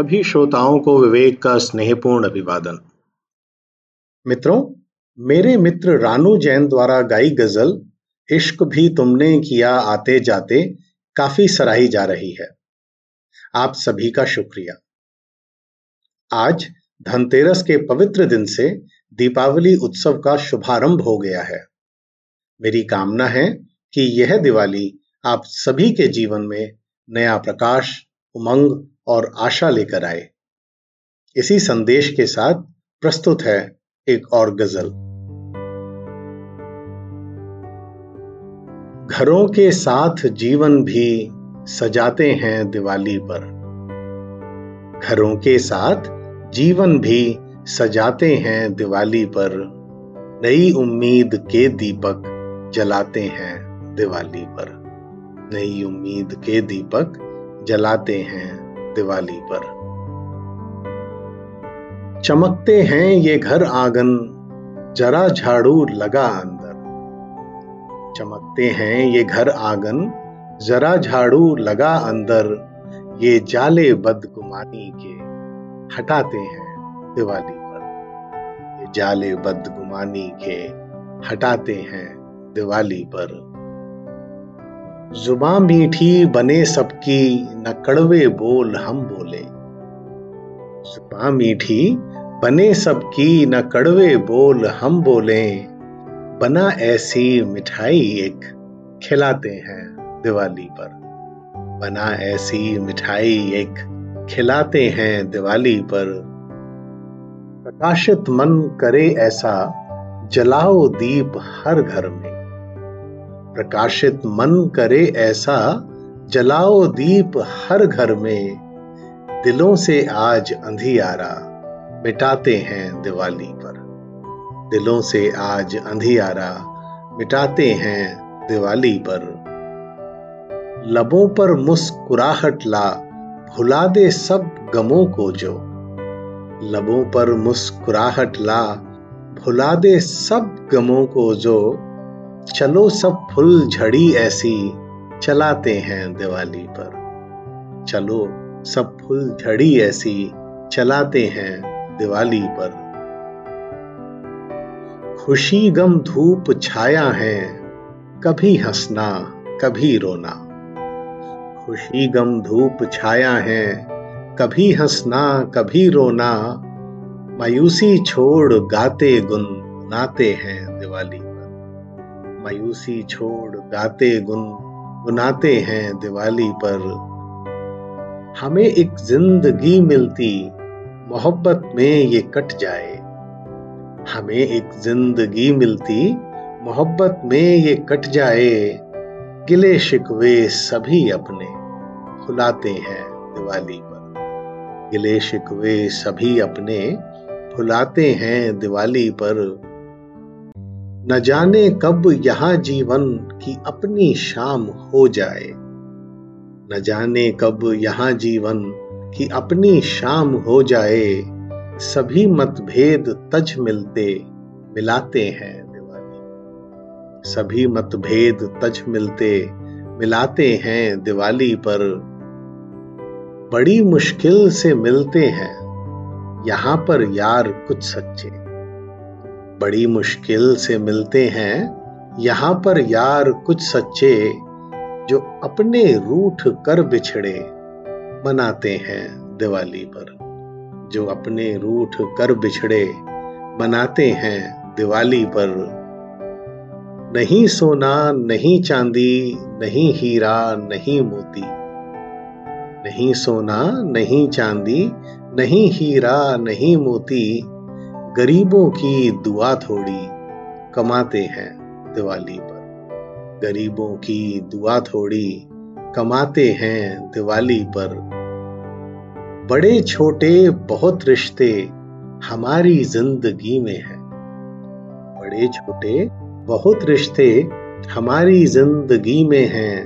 सभी श्रोताओं को विवेक का स्नेहपूर्ण अभिवादन। मित्रों, मेरे मित्र रानू जैन द्वारा गाई गज़ल, इश्क भी तुमने किया आते जाते काफ़ी सराही जा रही है। आप सभी का शुक्रिया। आज धनतेरस के पवित्र दिन से दीपावली उत्सव का शुभारंभ हो गया है। मेरी कामना है कि यह दिवाली आप सभी के जीवन में नया प्रकाश, उमंग और आशा लेकर आए। इसी संदेश के साथ प्रस्तुत है एक और गज़ल। घरों के साथ जीवन भी सजाते हैं दिवाली पर। घरों के साथ जीवन भी सजाते हैं दिवाली पर। नई उम्मीद के दीपक जलाते हैं दिवाली पर। नई उम्मीद के दीपक जलाते हैं दिवाली पर। चमकते हैं ये घर आँगन, जरा झाड़ू लगा अंदर। चमकते हैं ये घर आँगन, जरा झाड़ू लगा अंदर, ये जाले बदगुमानी के हटाते हैं दिवाली पर। ये जाले बदगुमानी के हटाते हैं दिवाली पर। जुबा मीठी बने सबकी, न कड़वे बोल हम बोले। जुबा मीठी बने सबकी, न कड़वे बोल हम बोले। बना ऐसी मिठाई एक, खिलाते हैं दिवाली पर। बना ऐसी मिठाई एक, खिलाते हैं दिवाली पर। प्रकाशित मन करे ऐसा, जलाओ दीप हर घर में। प्रकाशित मन करे ऐसा, जलाओ दीप हर घर में। दिलों से आज अंधियारा, मिटाते हैं दिवाली पर। दिलों से आज अंधियारा, मिटाते हैं दिवाली पर। लबों पर मुस्कुराहट ला, भुला दे सब गमों को जो। लबों पर मुस्कुराहट ला, भुला दे सब गमों को जो। चलो सब फुल झड़ी ऐसी चलाते हैं दिवाली पर। चलो सब फुल झड़ी ऐसी चलाते हैं दिवाली पर। खुशी गम धूप छाया है, कभी हंसना, कभी रोना। खुशी गम धूप छाया है, कभी हंसना, कभी रोना। मायूसी छोड़ गाते गुनगुनाते हैं दिवाली। मायूसी छोड़ गाते गुन, गुनाते हैं दिवाली पर। हमें एक ज़िंदगी मिलती, मोहब्बत में ये कट जाए। हमें एक ज़िंदगी मिलती, मोहब्बत में ये कट जाए। गिले शिकवे सभी अपने भुलाते हैं दिवाली पर। गिले शिकवे सभी अपने भुलाते हैं दिवाली पर। न जाने कब यहाँ जीवन की अपनी शाम हो जाए। न जाने कब यहाँ जीवन की अपनी शाम हो जाए। सभी मतभेद तज मिलते, मिलाते हैं दिवाली। सभी मतभेद तज मिलते, मिलाते हैं दिवाली पर। बड़ी मुश्किल से मिलते हैं, यहाँ पर यार कुछ सच्चे। बड़ी मुश्किल से मिलते हैं, यहाँ पर यार कुछ सच्चे जो अपने रूठ कर बिछड़े मनाते हैं दिवाली पर। जो अपने रूठ कर बिछड़े मनाते हैं दिवाली पर। नहीं सोना, नहीं चांदी, नहीं हीरा, नहीं मोती। नहीं सोना, नहीं चांदी, नहीं हीरा, नहीं मोती। गरीबों की दुआ थोड़ी कमाते हैं दिवाली पर। गरीबों की दुआ थोड़ी कमाते हैं दिवाली पर। बड़े छोटे बहुत रिश्ते हमारी ज़िंदगी में है। बड़े छोटे बहुत रिश्ते हमारी ज़िंदगी में हैं।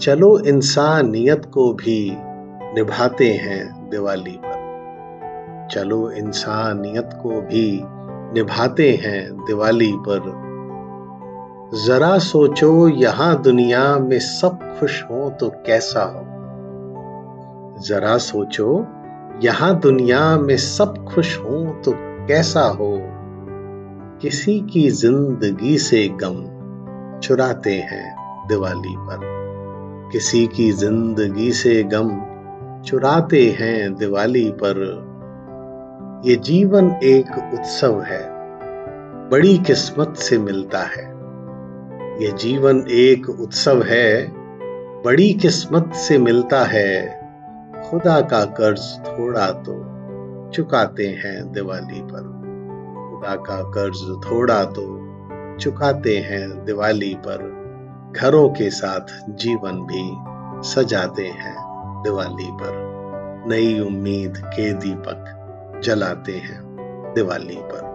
चलो इंसानियत को भी निभाते हैं दिवाली पर। चलो इंसानियत को भी निभाते हैं दिवाली पर। जरा सोचो यहाँ दुनिया में सब खुश हो तो कैसा हो? जरा सोचो यहाँ दुनिया में सब खुश हो तो कैसा हो? किसी की ज़िंदगी से गम चुराते हैं दिवाली पर। किसी की ज़िंदगी से गम चुराते हैं दिवाली पर। ये जीवन एक उत्सव है। बड़ी किस्मत से मिलता है। ये जीवन एक उत्सव है। बड़ी किस्मत से मिलता है। खुदा का कर्ज थोड़ा तो चुकाते हैं दिवाली पर। खुदा का कर्ज थोड़ा तो चुकाते हैं दिवाली पर। घरों के साथ जीवन भी सजाते हैं दिवाली पर। नई उम्मीद के दीपक जलाते हैं दिवाली पर।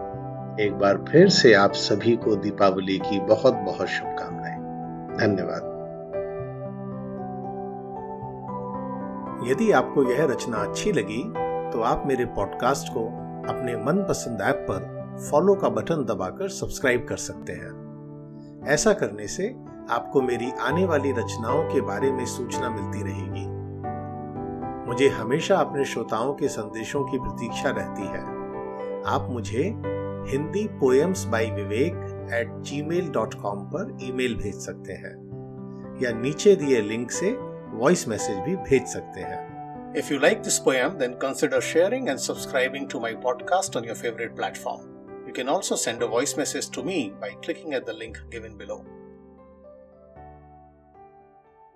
एक बार फिर से आप सभी को दीपावली की बहुत बहुत शुभकामनाएँ। धन्यवाद। यदि आपको यह रचना अच्छी लगी तो आप मेरे पॉडकास्ट को अपने मनपसंद ऐप पर फॉलो का बटन दबाकर सब्सक्राइब कर सकते हैं। ऐसा करने से आपको मेरी आने वाली रचनाओं के बारे में सूचना मिलती रहेगी। मुझे हमेशा अपने श्रोताओं के संदेशों की प्रतीक्षा रहती है आप मुझे Hindi poems by Vivek at gmail dot com पर ईमेल भेज सकते हैं या नीचे दिए लिंक से वॉइस मैसेज भी भेज सकते हैं If you like this poem, then consider sharing and subscribing to my podcast on your favorite platform. You can also send a voice message to me by clicking at the link given below.